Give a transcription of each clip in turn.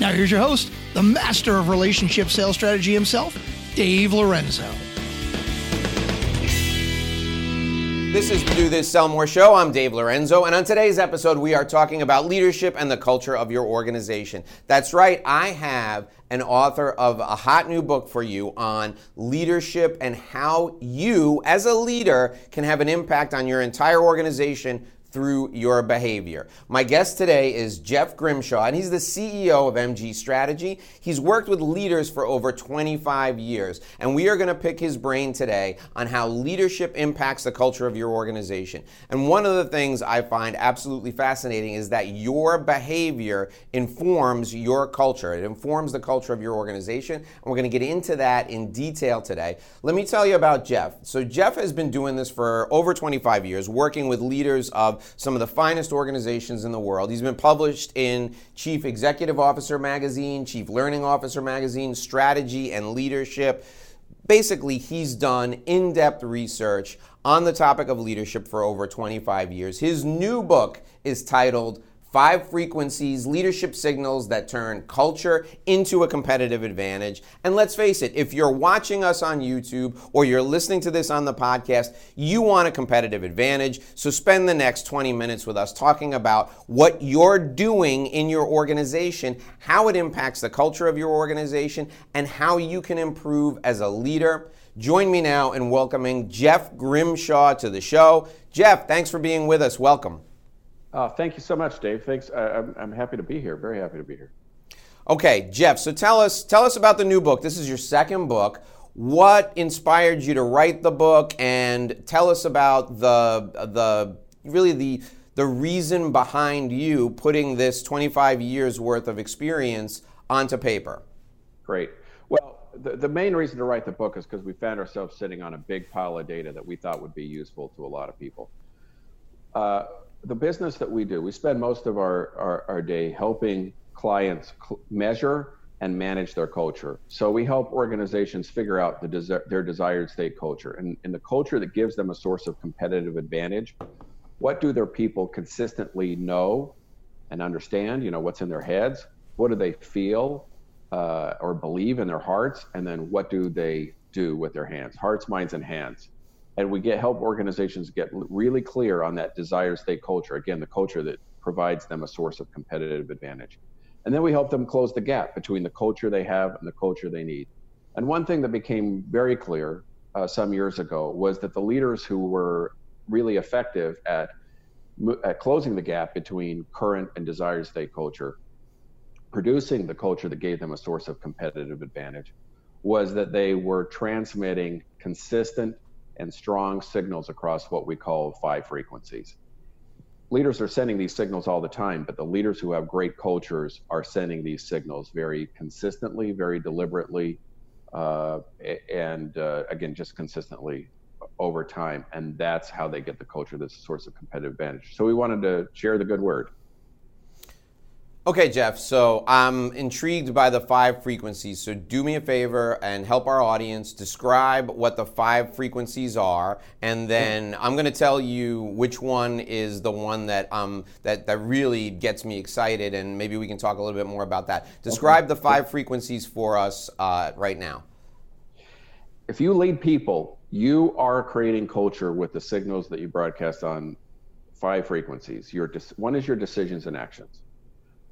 Now, here's your host, the master of relationship sales strategy himself, Dave Lorenzo. This is the Do This Sell More show. I'm Dave Lorenzo, and on today's episode, we are talking about leadership and the culture of your organization. That's right, I have an author of a hot new book for you on leadership and how you, as a leader, can have an impact on your entire organization through your behavior. My guest today is Jeff Grimshaw, and he's the CEO of MG Strategy. He's worked with leaders for over 25 years, and we are going to pick his brain today on how leadership impacts the culture of your organization. And one of the things I find absolutely fascinating is that your behavior informs your culture. It informs the culture of your organization, and we're going to get into that in detail today. Let me tell you about Jeff. So Jeff has been doing this for over 25 years, working with leaders of some of the finest organizations in the world. He's been published in Chief Executive Officer Magazine, Chief Learning Officer Magazine, Strategy and Leadership. Basically, he's done in depth research on the topic of leadership for over 25 years. His new book is titled Five frequencies, leadership signals that turn culture into a competitive advantage. And let's face it, if you're watching us on YouTube or you're listening to this on the podcast, you want a competitive advantage. So spend the next 20 minutes with us talking about what you're doing in your organization, how it impacts the culture of your organization, and how you can improve as a leader. Join me now in welcoming Jeff Grimshaw to the show. Jeff, thanks for being with us. Welcome. Uh, thank you so much, Dave. Thanks. I, I'm, I'm happy to be here. Very happy to be here. Okay, Jeff. So tell us tell us about the new book. This is your second book. What inspired you to write the book, and tell us about the the really the the reason behind you putting this 25 years worth of experience onto paper. Great. Well, the, the main reason to write the book is because we found ourselves sitting on a big pile of data that we thought would be useful to a lot of people. Uh, the business that we do, we spend most of our, our, our day helping clients cl- measure and manage their culture. So we help organizations figure out the their desired state culture and, and the culture that gives them a source of competitive advantage. What do their people consistently know and understand? You know, what's in their heads? What do they feel uh, or believe in their hearts? And then what do they do with their hands? Hearts, minds, and hands and we get help organizations get really clear on that desired state culture. Again the culture that provides them a source of competitive advantage. And then we help them close the gap between the culture they have and the culture they need. And one thing that became very clear uh, some years ago was that the leaders who were really effective at, at closing the gap between current and desired state culture producing the culture that gave them a source of competitive advantage was that they were transmitting consistent and strong signals across what we call five frequencies. Leaders are sending these signals all the time, but the leaders who have great cultures are sending these signals very consistently, very deliberately, uh, and uh, again, just consistently over time. And that's how they get the culture that's a source of competitive advantage. So we wanted to share the good word. Okay, Jeff, so I'm intrigued by the five frequencies. So do me a favor and help our audience describe what the five frequencies are, and then I'm going to tell you which one is the one that um that that really gets me excited, and maybe we can talk a little bit more about that. Describe okay. the five frequencies for us uh, right now. If you lead people, you are creating culture with the signals that you broadcast on five frequencies. Your one is your decisions and actions.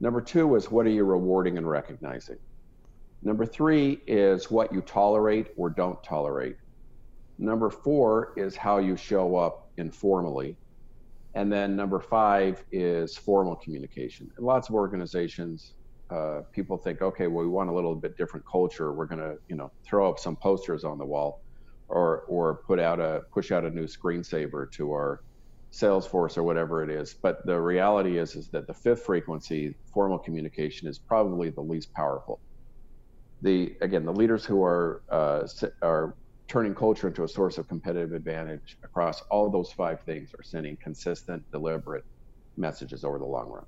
Number two is what are you rewarding and recognizing? Number three is what you tolerate or don't tolerate. Number four is how you show up informally. And then number five is formal communication. In lots of organizations, uh, people think, okay, well, we want a little bit different culture. We're going to, you know, throw up some posters on the wall, or or put out a push out a new screensaver to our Salesforce or whatever it is. But the reality is is that the fifth frequency, formal communication, is probably the least powerful. The again, the leaders who are uh, are turning culture into a source of competitive advantage across all those five things are sending consistent, deliberate messages over the long run.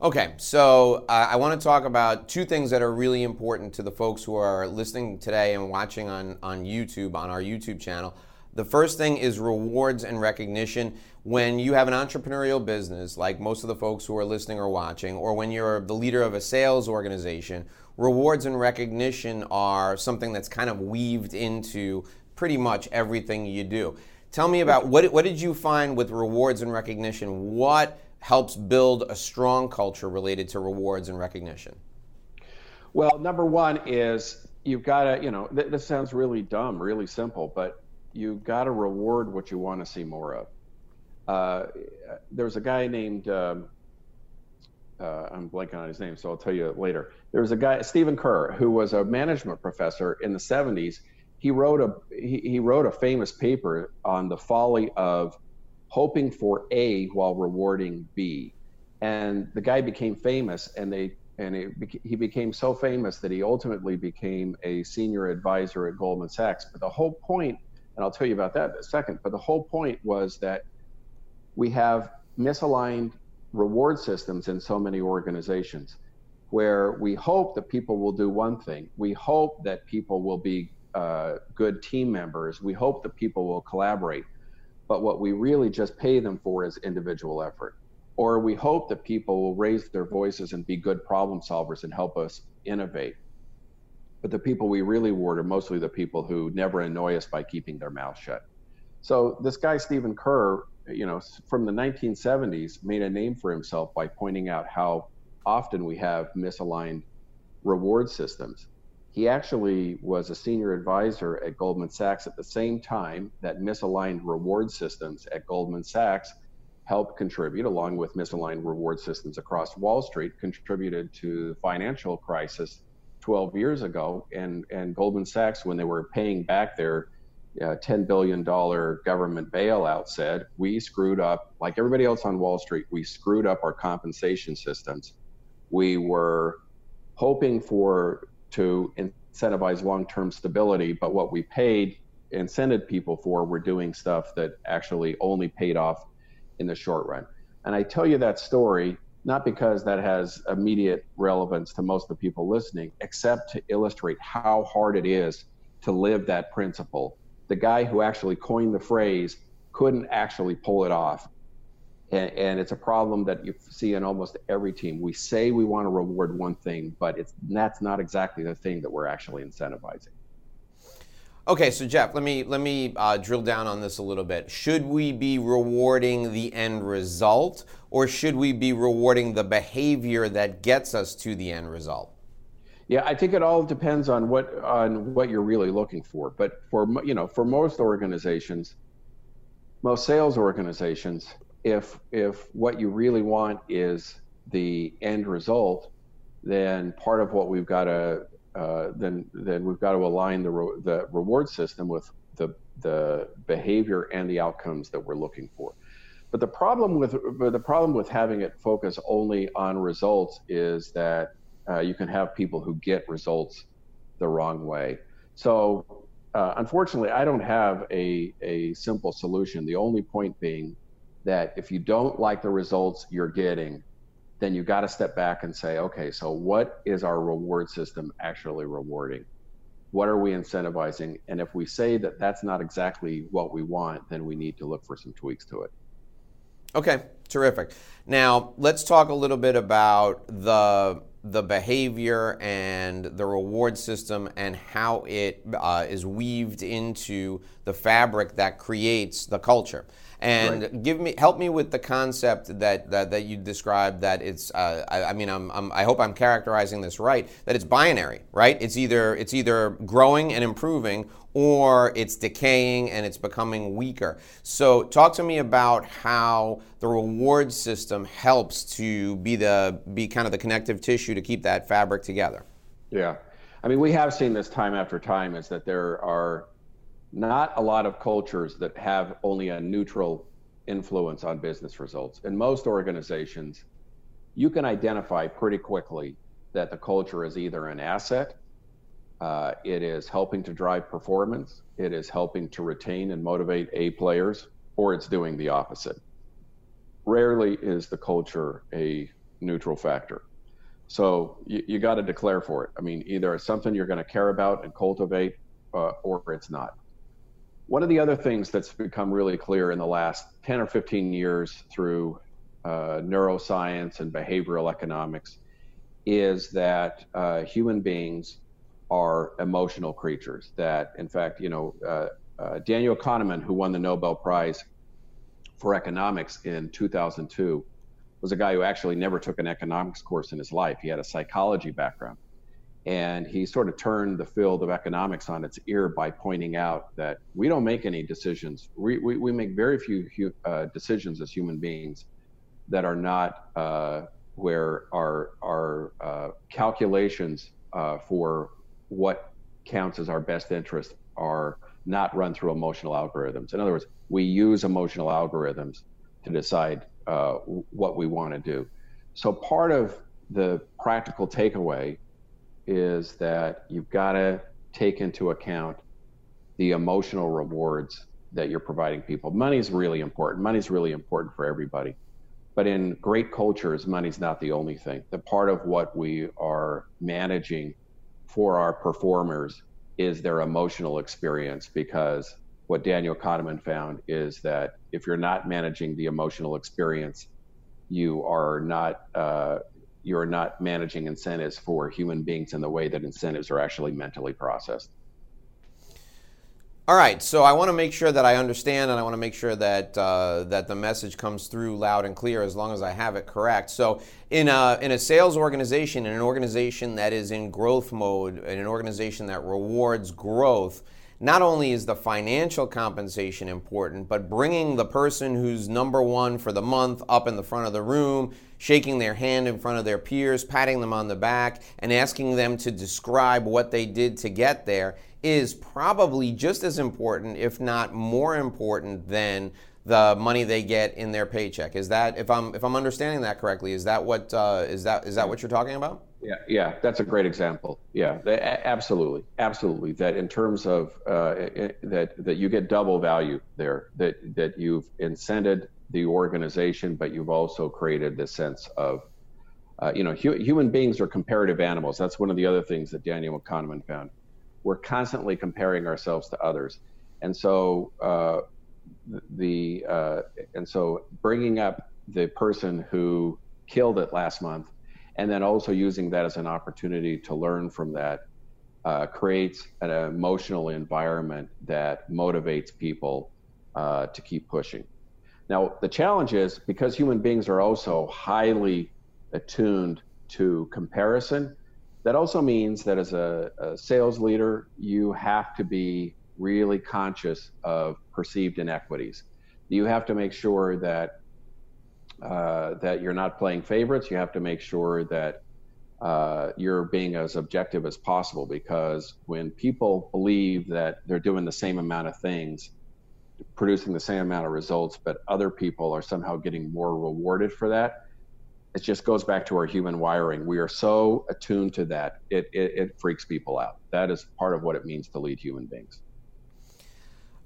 Okay, so uh, I want to talk about two things that are really important to the folks who are listening today and watching on, on YouTube, on our YouTube channel. The first thing is rewards and recognition. When you have an entrepreneurial business, like most of the folks who are listening or watching, or when you're the leader of a sales organization, rewards and recognition are something that's kind of weaved into pretty much everything you do. Tell me about what, what did you find with rewards and recognition? What helps build a strong culture related to rewards and recognition? Well, number one is you've got to, you know, th- this sounds really dumb, really simple, but you've got to reward what you want to see more of. Uh, there's a guy named, um, uh, I'm blanking on his name, so I'll tell you later. There was a guy, Stephen Kerr, who was a management professor in the 70s. He wrote a he, he wrote a famous paper on the folly of hoping for A while rewarding B. And the guy became famous, and they and it, he became so famous that he ultimately became a senior advisor at Goldman Sachs. But the whole point, and I'll tell you about that in a second. But the whole point was that we have misaligned reward systems in so many organizations where we hope that people will do one thing. We hope that people will be uh, good team members. We hope that people will collaborate but what we really just pay them for is individual effort. Or we hope that people will raise their voices and be good problem solvers and help us innovate. But the people we really reward are mostly the people who never annoy us by keeping their mouth shut. So this guy Stephen Kerr, you know, from the 1970s, made a name for himself by pointing out how often we have misaligned reward systems. He actually was a senior advisor at Goldman Sachs at the same time that misaligned reward systems at Goldman Sachs helped contribute, along with misaligned reward systems across Wall Street, contributed to the financial crisis 12 years ago. And, and Goldman Sachs, when they were paying back their uh, $10 billion government bailout, said, We screwed up, like everybody else on Wall Street, we screwed up our compensation systems. We were hoping for to incentivize long-term stability, but what we paid incented people for were doing stuff that actually only paid off in the short run. And I tell you that story not because that has immediate relevance to most of the people listening, except to illustrate how hard it is to live that principle. The guy who actually coined the phrase couldn't actually pull it off. And, and, it's a problem that you see in almost every team. We say we want to reward one thing, but it's that's not exactly the thing that we're actually incentivizing. Okay, so Jeff, let me let me uh, drill down on this a little bit. Should we be rewarding the end result, or should we be rewarding the behavior that gets us to the end result? Yeah, I think it all depends on what on what you're really looking for. But for you know, for most organizations, most sales organizations, if if what you really want is the end result, then part of what we've got to uh, then then we've got to align the re- the reward system with the the behavior and the outcomes that we're looking for. But the problem with the problem with having it focus only on results is that uh, you can have people who get results the wrong way. So uh, unfortunately, I don't have a a simple solution. The only point being that if you don't like the results you're getting, then you got to step back and say, okay, so what is our reward system actually rewarding? What are we incentivizing? And if we say that that's not exactly what we want, then we need to look for some tweaks to it. Okay, terrific. Now, let's talk a little bit about the the behavior and the reward system and how it uh, is weaved into the fabric that creates the culture and right. give me help me with the concept that that, that you described that it's uh, I, I, mean I'm, I'm, i hope I'm characterizing this right that it's binary right? It's either it's either growing and improving or it's decaying and it's becoming weaker. So talk to me about how the reward system helps to be the be kind of the connective tissue to keep that fabric together. Yeah. I mean we have seen this time after time is that there are not a lot of cultures that have only a neutral influence on business results. In most organizations, you can identify pretty quickly that the culture is either an asset, uh, it is helping to drive performance, it is helping to retain and motivate A players, or it's doing the opposite. Rarely is the culture a neutral factor. So you, you got to declare for it. I mean, either it's something you're going to care about and cultivate, uh, or it's not. One of the other things that's become really clear in the last 10 or 15 years through uh, neuroscience and behavioral economics is that uh, human beings are emotional creatures. That, in fact, you know, uh, uh, Daniel Kahneman, who won the Nobel Prize for economics in 2002, was a guy who actually never took an economics course in his life. He had a psychology background. And he sort of turned the field of economics on its ear by pointing out that we don't make any decisions. We, we, we make very few uh, decisions as human beings that are not uh, where our, our uh, calculations uh, for what counts as our best interest are not run through emotional algorithms. In other words, we use emotional algorithms to decide uh, what we want to do. So part of the practical takeaway is that you've got to take into account the emotional rewards that you're providing people. Money's really important. Money's really important for everybody. But in great cultures, money's not the only thing. The part of what we are managing for our performers is their emotional experience because what Daniel Kahneman found is that if you're not managing the emotional experience, you are not uh, you're not managing incentives for human beings in the way that incentives are actually mentally processed. All right, so I want to make sure that I understand, and I want to make sure that uh, that the message comes through loud and clear, as long as I have it correct. So, in a in a sales organization, in an organization that is in growth mode, in an organization that rewards growth, not only is the financial compensation important, but bringing the person who's number one for the month up in the front of the room, shaking their hand in front of their peers, patting them on the back, and asking them to describe what they did to get there is probably just as important, if not more important, than the money they get in their paycheck. Is that if I'm if I'm understanding that correctly? Is that what uh, is that is that what you're talking about? Yeah, yeah, that's a great example. Yeah, they, absolutely, absolutely. That in terms of uh, that that you get double value there. That that you've incented the organization, but you've also created this sense of, uh, you know, hu- human beings are comparative animals. That's one of the other things that Daniel Kahneman found we're constantly comparing ourselves to others, and so uh, the uh, and so bringing up the person who killed it last month, and then also using that as an opportunity to learn from that uh, creates an emotional environment that motivates people uh, to keep pushing. Now, the challenge is because human beings are also highly attuned to comparison, that also means that as a, a sales leader, you have to be really conscious of perceived inequities. You have to make sure that uh, that you're not playing favorites. You have to make sure that uh, you're being as objective as possible because when people believe that they're doing the same amount of things, producing the same amount of results, but other people are somehow getting more rewarded for that, it just goes back to our human wiring. We are so attuned to that, it, it, it, freaks people out. That is part of what it means to lead human beings.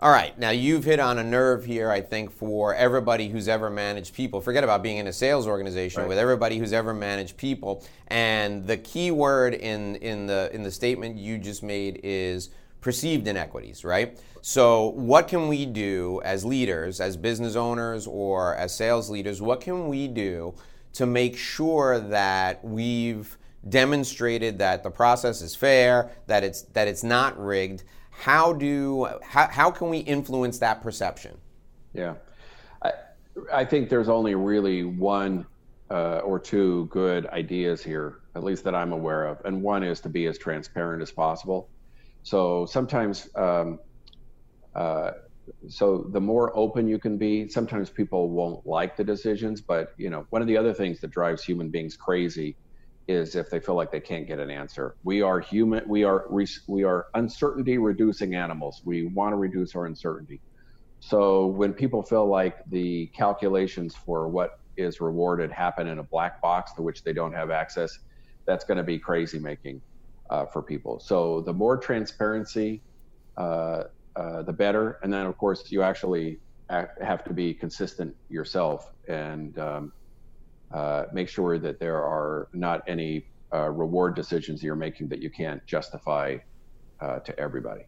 All right, now you've hit on a nerve here, I think, for everybody who's ever managed people. Forget about being in a sales organization right. with everybody who's ever managed people. And the key word in, in, the, in the statement you just made is perceived inequities, right? So, what can we do as leaders, as business owners, or as sales leaders? What can we do to make sure that we've demonstrated that the process is fair, that it's that it's not rigged. How do how, how can we influence that perception? Yeah, I, I think there's only really one uh, or two good ideas here, at least that I'm aware of, and one is to be as transparent as possible. So sometimes um, uh, so the more open you can be sometimes people won't like the decisions but you know one of the other things that drives human beings crazy is if they feel like they can't get an answer. We are human we are we are uncertainty reducing animals. We want to reduce our uncertainty. So when people feel like the calculations for what is rewarded happen in a black box to which they don't have access, that's going to be crazy making uh, for people. So the more transparency, uh, uh, the better. And then of course you actually have to be consistent yourself and um, uh, make sure that there are not any uh, reward decisions you're making that you can't justify uh, to everybody.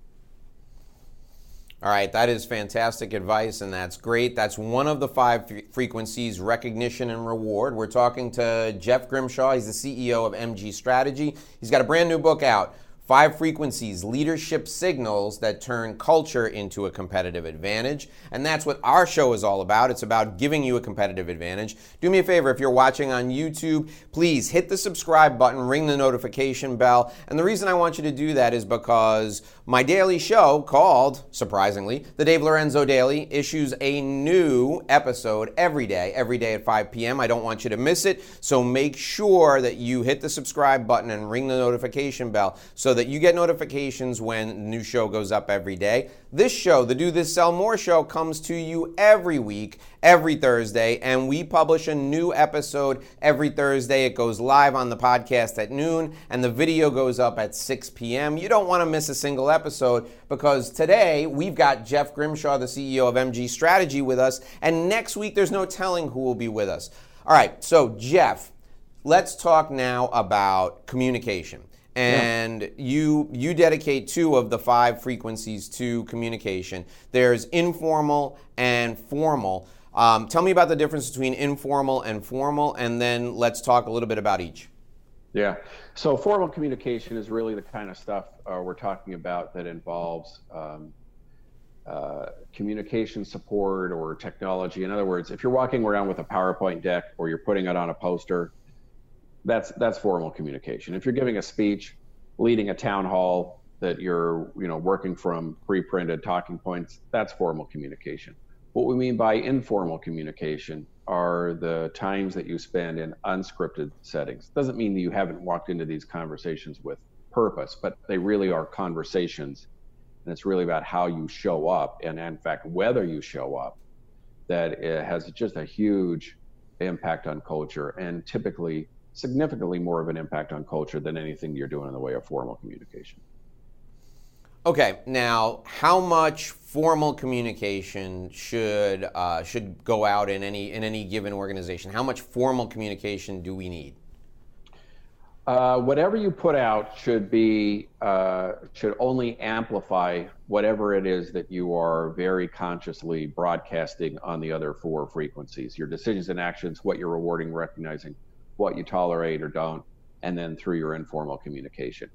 All right, that is fantastic advice, and that's great. That's one of the five frequencies recognition and reward. We're talking to Jeff Grimshaw. He's the CEO of MG Strategy. He's got a brand new book out Five frequencies, leadership signals that turn culture into a competitive advantage. And that's what our show is all about. It's about giving you a competitive advantage. Do me a favor, if you're watching on YouTube, please hit the subscribe button, ring the notification bell. And the reason I want you to do that is because my daily show, called, surprisingly, The Dave Lorenzo Daily, issues a new episode every day, every day at 5 p.m. I don't want you to miss it. So make sure that you hit the subscribe button and ring the notification bell so that you get notifications when new show goes up every day. This show, the Do This Sell More show, comes to you every week, every Thursday, and we publish a new episode every Thursday. It goes live on the podcast at noon, and the video goes up at 6 p.m. You don't want to miss a single episode because today we've got Jeff Grimshaw, the CEO of MG Strategy, with us, and next week there's no telling who will be with us. All right, so Jeff, let's talk now about communication and yeah. you you dedicate two of the five frequencies to communication. There's informal and formal. Um, tell me about the difference between informal and formal, and then let's talk a little bit about each. Yeah. So formal communication is really the kind of stuff uh, we're talking about that involves um, uh, communication support or technology. In other words, if you're walking around with a PowerPoint deck or you're putting it on a poster, that's that's formal communication. If you're giving a speech, leading a town hall that you're you know working from pre-printed talking points, that's formal communication. What we mean by informal communication are the times that you spend in unscripted settings. Doesn't mean that you haven't walked into these conversations with purpose, but they really are conversations. And it's really about how you show up and, in fact, whether you show up that it has just a huge impact on culture. And typically, significantly more of an impact on culture than anything you're doing in the way of formal communication. Okay, now how much formal communication should uh, should go out in any in any given organization? How much formal communication do we need? Uh, whatever you put out should be uh, should only amplify whatever it is that you are very consciously broadcasting on the other four frequencies. Your decisions and actions, what you're rewarding, recognizing, what you tolerate or don't, and then through your informal communication.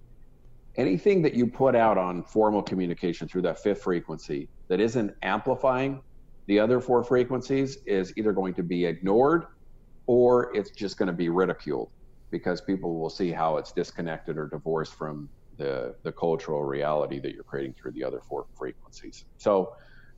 Anything that you put out on formal communication through that fifth frequency that isn't amplifying the other four frequencies is either going to be ignored or it's just going to be ridiculed because people will see how it's disconnected or divorced from the, the cultural reality that you're creating through the other four frequencies. So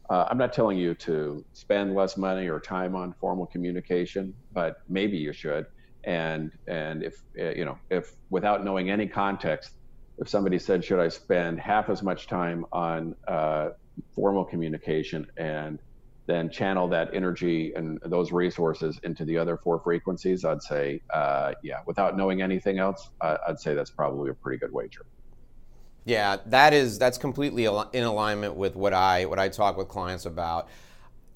uh, I'm not telling you to spend less money or time on formal communication, but maybe you should and and if eh, you know if without knowing any context if somebody said should i spend half as much time on uh, formal communication and then channel that energy and those resources into the other four frequencies? I'd say uh, yeah. Without knowing anything else i'd say that's probably a pretty good wager. Yeah that is that's completely in alignment with what i what i talk with clients about.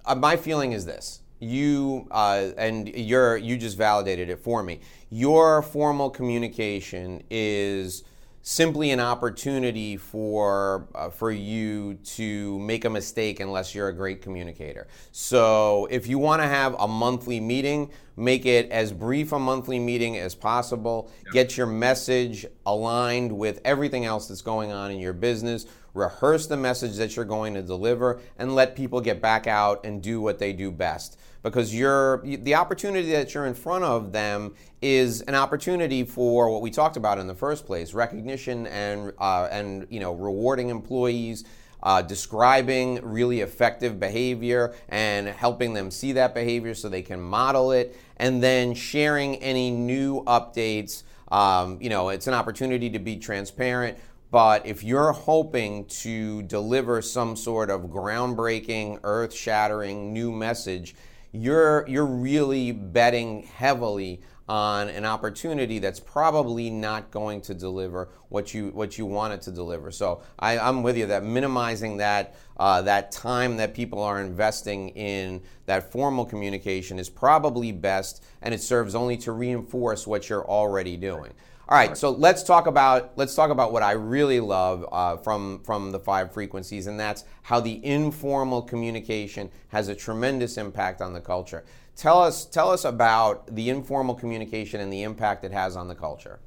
Uh, my feeling is this you uh, and you're you just validated it for me. Your formal communication is simply an opportunity for uh, for you to make a mistake unless you're a great communicator. So if you want to have a monthly meeting, make it as brief a monthly meeting as possible. Get your message aligned with everything else that's going on in your business. Rehearse the message that you're going to deliver and let people get back out and do what they do best because you're the opportunity that you're in front of them is an opportunity for what we talked about in the first place recognition and uh, and you know rewarding employees uh, describing really effective behavior and helping them see that behavior so they can model it and then sharing any new updates. Um, you know it's an opportunity to be transparent But if you're hoping to deliver some sort of groundbreaking, earth shattering new message, you're, you're really betting heavily on an opportunity that's probably not going to deliver what you what you want it to deliver. So I, am with you that minimizing that uh, that time that people are investing in that formal communication is probably best, and it serves only to reinforce what you're already doing. All right, so let's talk about let's talk about what I really love uh, from from the five frequencies, and that's how the informal communication has a tremendous impact on the culture. Tell us tell us about the informal communication and the impact it has on the culture.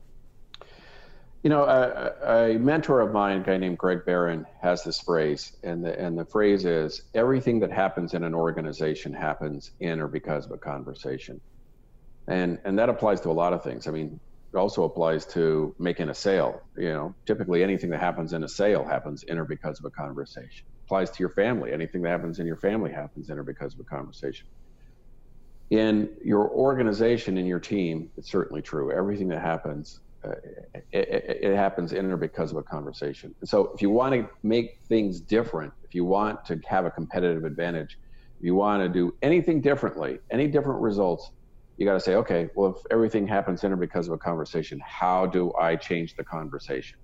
You know, a, a mentor of mine, a guy named Greg Barron, has this phrase, and the and the phrase is everything that happens in an organization happens in or because of a conversation, and and that applies to a lot of things. I mean, it also applies to making a sale. You know, typically anything that happens in a sale happens in or because of a conversation. Applies to your family. Anything that happens in your family happens in or because of a conversation. In your organization, in your team, it's certainly true. Everything that happens, uh, it, it, it happens in or because of a conversation. And so, if you want to make things different, if you want to have a competitive advantage, if you want to do anything differently, any different results, you got to say, okay, well, if everything happens in or because of a conversation, how do I change the conversation?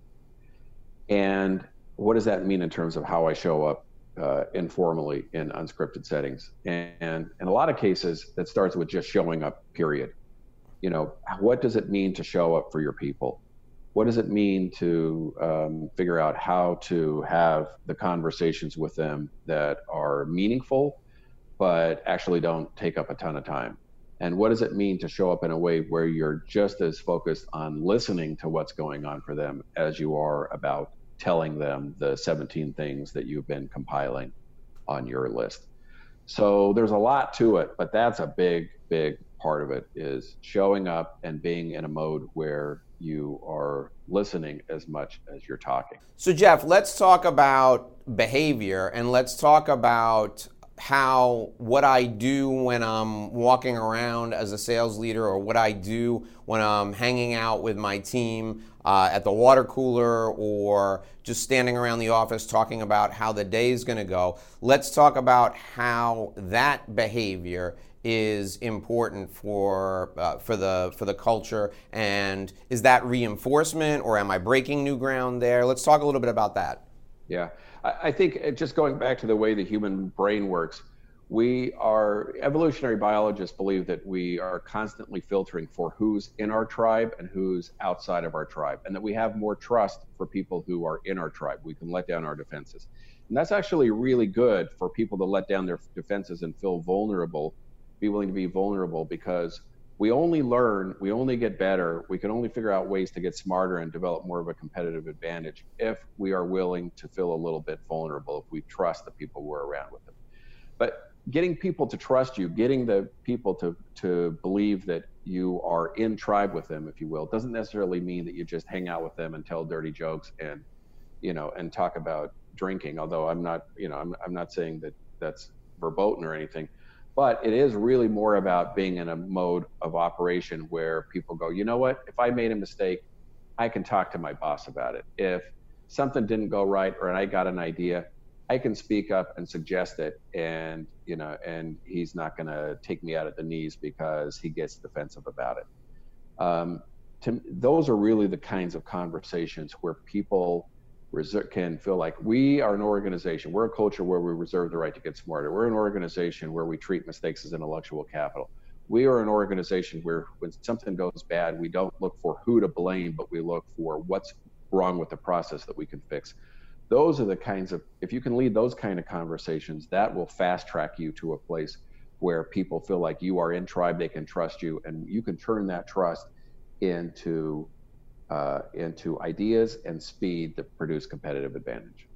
And what does that mean in terms of how I show up uh, informally in unscripted settings? And, and in a lot of cases, that starts with just showing up, period. You know, what does it mean to show up for your people? What does it mean to um, figure out how to have the conversations with them that are meaningful, but actually don't take up a ton of time? And what does it mean to show up in a way where you're just as focused on listening to what's going on for them as you are about telling them the 17 things that you've been compiling on your list so there's a lot to it but that's a big big part of it is showing up and being in a mode where you are listening as much as you're talking. So, Jeff, let's talk about behavior and let's talk about how what I do when I'm walking around as a sales leader or what I do when I'm hanging out with my team uh, at the water cooler or just standing around the office talking about how the day is going to go. Let's talk about how that behavior is important for uh, for the for the culture and is that reinforcement or am I breaking new ground there? Let's talk a little bit about that. Yeah. I think uh, just going back to the way the human brain works, we are evolutionary biologists believe that we are constantly filtering for who's in our tribe and who's outside of our tribe, and that we have more trust for people who are in our tribe. We can let down our defenses. And that's actually really good for people to let down their defenses and feel vulnerable, be willing to be vulnerable because we only learn, we only get better, we can only figure out ways to get smarter and develop more of a competitive advantage if we are willing to feel a little bit vulnerable, if we trust the people we're around with them. But getting people to trust you, getting the people to, to believe that you are in tribe with them, if you will, doesn't necessarily mean that you just hang out with them and tell dirty jokes and, you know, and talk about drinking. Although I'm not, you know, I'm, I'm not saying that that's verboten or anything but it is really more about being in a mode of operation where people go, you know what? If I made a mistake, I can talk to my boss about it. If something didn't go right or I got an idea, I can speak up and suggest it, and you know, and he's not going to take me out at the knees because he gets defensive about it. Um, to, those are really the kinds of conversations where people can feel like we are an organization. We're a culture where we reserve the right to get smarter. We're an organization where we treat mistakes as intellectual capital. We are an organization where when something goes bad, we don't look for who to blame, but we look for what's wrong with the process that we can fix. Those are the kinds of, if you can lead those kind of conversations, that will fast track you to a place where people feel like you are in tribe, they can trust you, and you can turn that trust into uh, into ideas and speed that produce competitive advantage.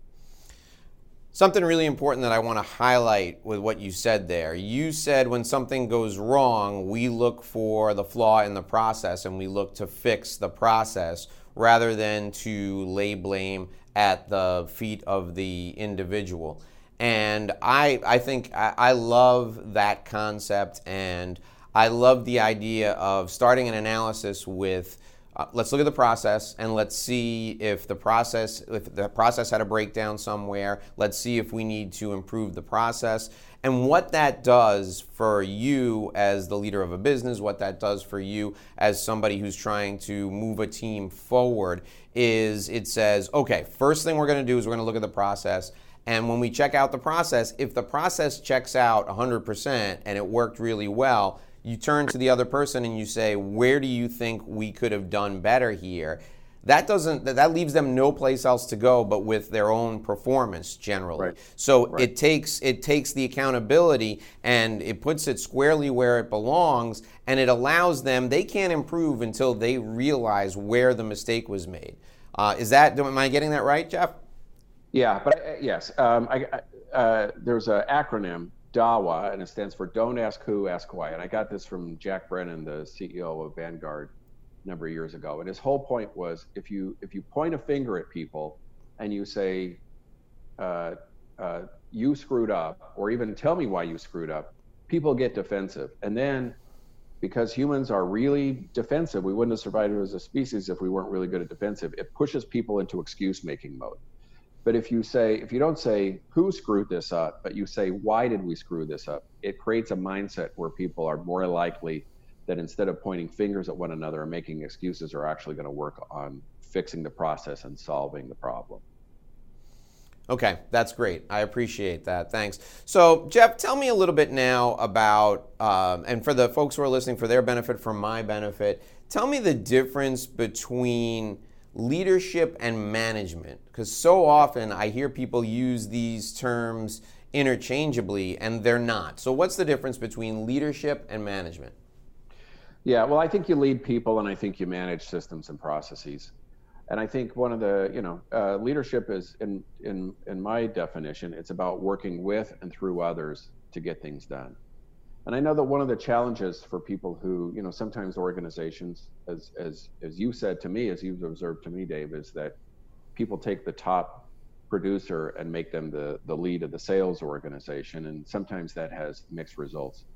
Something really important that I want to highlight with what you said there. You said when something goes wrong, we look for the flaw in the process and we look to fix the process rather than to lay blame at the feet of the individual. And I, I think I, I love that concept and I love the idea of starting an analysis with uh, let's look at the process and let's see if the process if the process had a breakdown somewhere. Let's see if we need to improve the process and what that does for you as the leader of a business, what that does for you as somebody who's trying to move a team forward is it says, okay, first thing we're going to do is we're going to look at the process. And when we check out the process, if the process checks out 100% and it worked really well, you turn to the other person and you say, where do you think we could have done better here? That doesn't that leaves them no place else to go but with their own performance generally. Right. So right. it takes it takes the accountability and it puts it squarely where it belongs and it allows them they can't improve until they realize where the mistake was made. Uh, is that am I getting that right, Jeff? Yeah, but uh, yes, um, I, uh, there's an acronym DAWA, and it stands for Don't Ask Who, Ask Why. And I got this from Jack Brennan, the CEO of Vanguard, a number of years ago. And his whole point was if you if you point a finger at people and you say, uh, uh, "You screwed up," or even tell me why you screwed up, people get defensive, and then because humans are really defensive, we wouldn't have survived as a species if we weren't really good at defensive. It pushes people into excuse making mode. But if you say, if you don't say who screwed this up, but you say why did we screw this up, it creates a mindset where people are more likely that instead of pointing fingers at one another and making excuses, are actually going to work on fixing the process and solving the problem. Okay, that's great. I appreciate that. Thanks. So, Jeff, tell me a little bit now about, um, and for the folks who are listening, for their benefit, for my benefit, tell me the difference between leadership and management? Because so often I hear people use these terms interchangeably and they're not. So, what's the difference between leadership and management? Yeah, well, I think you lead people and I think you manage systems and processes. And I think one of the, you know, uh, leadership is, in, in, in my definition, it's about working with and through others to get things done. And I know that one of the challenges for people who, you know, sometimes organizations, as as as you said to me, as you've observed to me, Dave, is that people take the top producer and make them the the lead of the sales organization, and sometimes that has mixed results.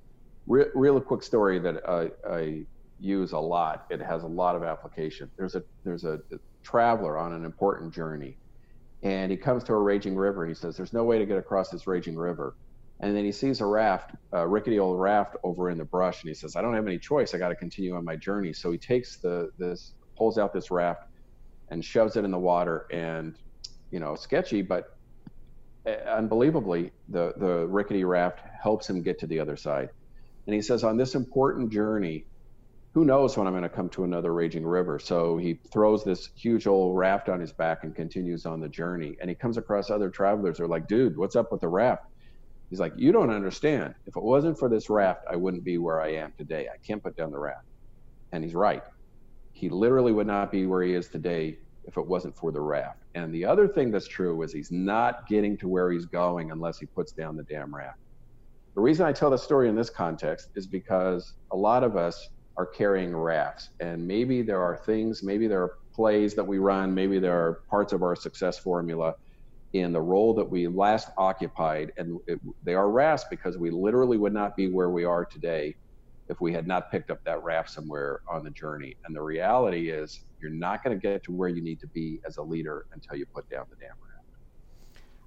Re- real quick story that I, I use a lot. It has a lot of application. There's a there's a, traveler on an important journey, and he comes to a raging river, he says, "There's no way to get across this raging river." And then he sees a raft, a rickety old raft over in the brush, and he says, "I don't have any choice. I got to continue on my journey." So he takes the this, pulls out this raft, and shoves it in the water. And you know, sketchy, but uh, unbelievably, the the rickety raft helps him get to the other side. And he says, "On this important journey, who knows when I'm going to come to another raging river?" So he throws this huge old raft on his back and continues on the journey. And he comes across other travelers. They're like, "Dude, what's up with the raft?" He's like, You don't understand. If it wasn't for this raft, I wouldn't be where I am today. I can't put down the raft. And he's right. He literally would not be where he is today if it wasn't for the raft. And the other thing that's true is he's not getting to where he's going unless he puts down the damn raft. The reason I tell the story in this context is because a lot of us are carrying rafts, and maybe there are things, maybe there are plays that we run, maybe there are parts of our success formula in the role that we last occupied. And it, they are rafts because we literally would not be where we are today if we had not picked up that raft somewhere on the journey. And the reality is, you're not going to get to where you need to be as a leader until you put down the damn raft.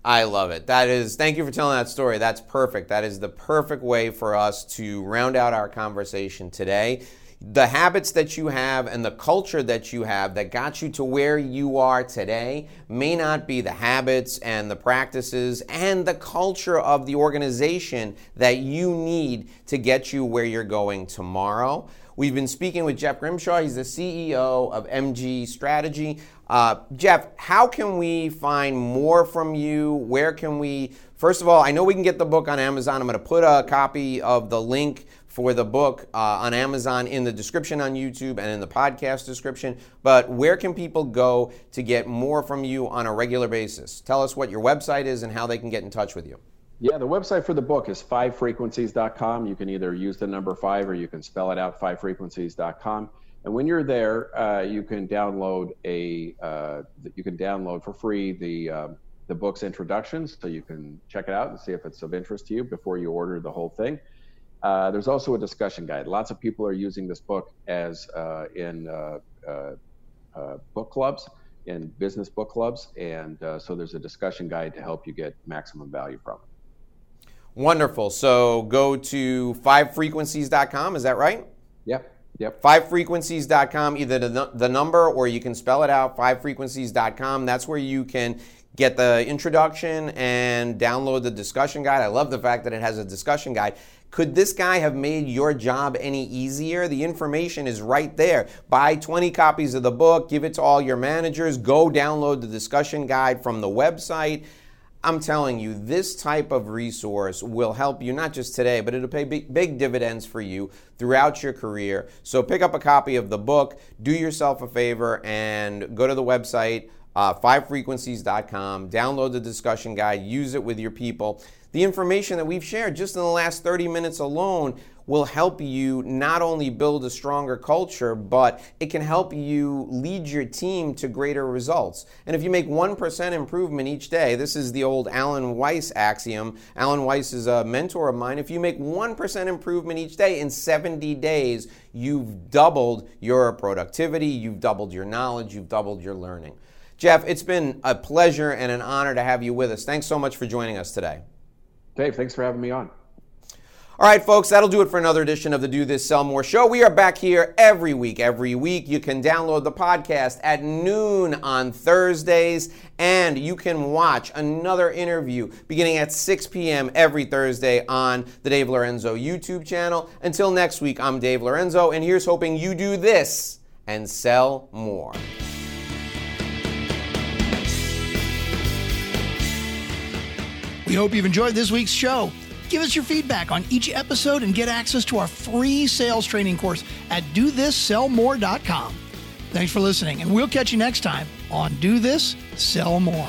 I love it. That is, thank you for telling that story. That's perfect. That is the perfect way for us to round out our conversation today the habits that you have and the culture that you have that got you to where you are today may not be the habits and the practices and the culture of the organization that you need to get you where you're going tomorrow. We've been speaking with Jeff Grimshaw. He's the CEO of MG Strategy. Uh, Jeff, how can we find more from you? Where can we, first of all, I know we can get the book on Amazon. I'm going to put a copy of the link for the book uh, on Amazon in the description on YouTube and in the podcast description. But where can people go to get more from you on a regular basis? Tell us what your website is and how they can get in touch with you. Yeah, the website for the book is fivefrequencies.com. You can either use the number five or you can spell it out, fivefrequencies.com. And when you're there, uh, you can download a uh, you can download for free the uh, the book's introductions, so you can check it out and see if it's of interest to you before you order the whole thing. Uh, there's also a discussion guide. Lots of people are using this book as uh, in uh, uh, uh, book clubs in business book clubs, and uh, so there's a discussion guide to help you get maximum value from it. Wonderful. So go to fivefrequencies.com. Is that right? Yep. Yep. Fivefrequencies.com, either the, the number or you can spell it out, fivefrequencies.com. That's where you can get the introduction and download the discussion guide. I love the fact that it has a discussion guide. Could this guy have made your job any easier? The information is right there. Buy 20 copies of the book, give it to all your managers, go download the discussion guide from the website. I'm telling you, this type of resource will help you not just today, but it'll pay big, big, dividends for you throughout your career. So pick up a copy of the book, do yourself a favor, and go to the website, uh, fivefrequencies.com, download the discussion guide, use it with your people. The information that we've shared just in the last 30 minutes alone will help you not only build a stronger culture, but it can help you lead your team to greater results. And if you make 1% improvement each day, this is the old Alan Weiss axiom. Alan Weiss is a mentor of mine. If you make 1% improvement each day in 70 days, you've doubled your productivity, you've doubled your knowledge, you've doubled your learning. Jeff, it's been a pleasure and an honor to have you with us. Thanks so much for joining us today. Dave, thanks for having me on. All right, folks, that'll do it for another edition of the Do This Sell More show. We are back here every week. Every week, you can download the podcast at noon on Thursdays, and you can watch another interview beginning at 6 p.m. every Thursday on the Dave Lorenzo YouTube channel. Until next week, I'm Dave Lorenzo, and here's hoping you do this and sell more. We hope you've enjoyed this week's show. Give us your feedback on each episode and get access to our free sales training course at dothissellmore.com. Thanks for listening, and we'll catch you next time on Do This, Sell More.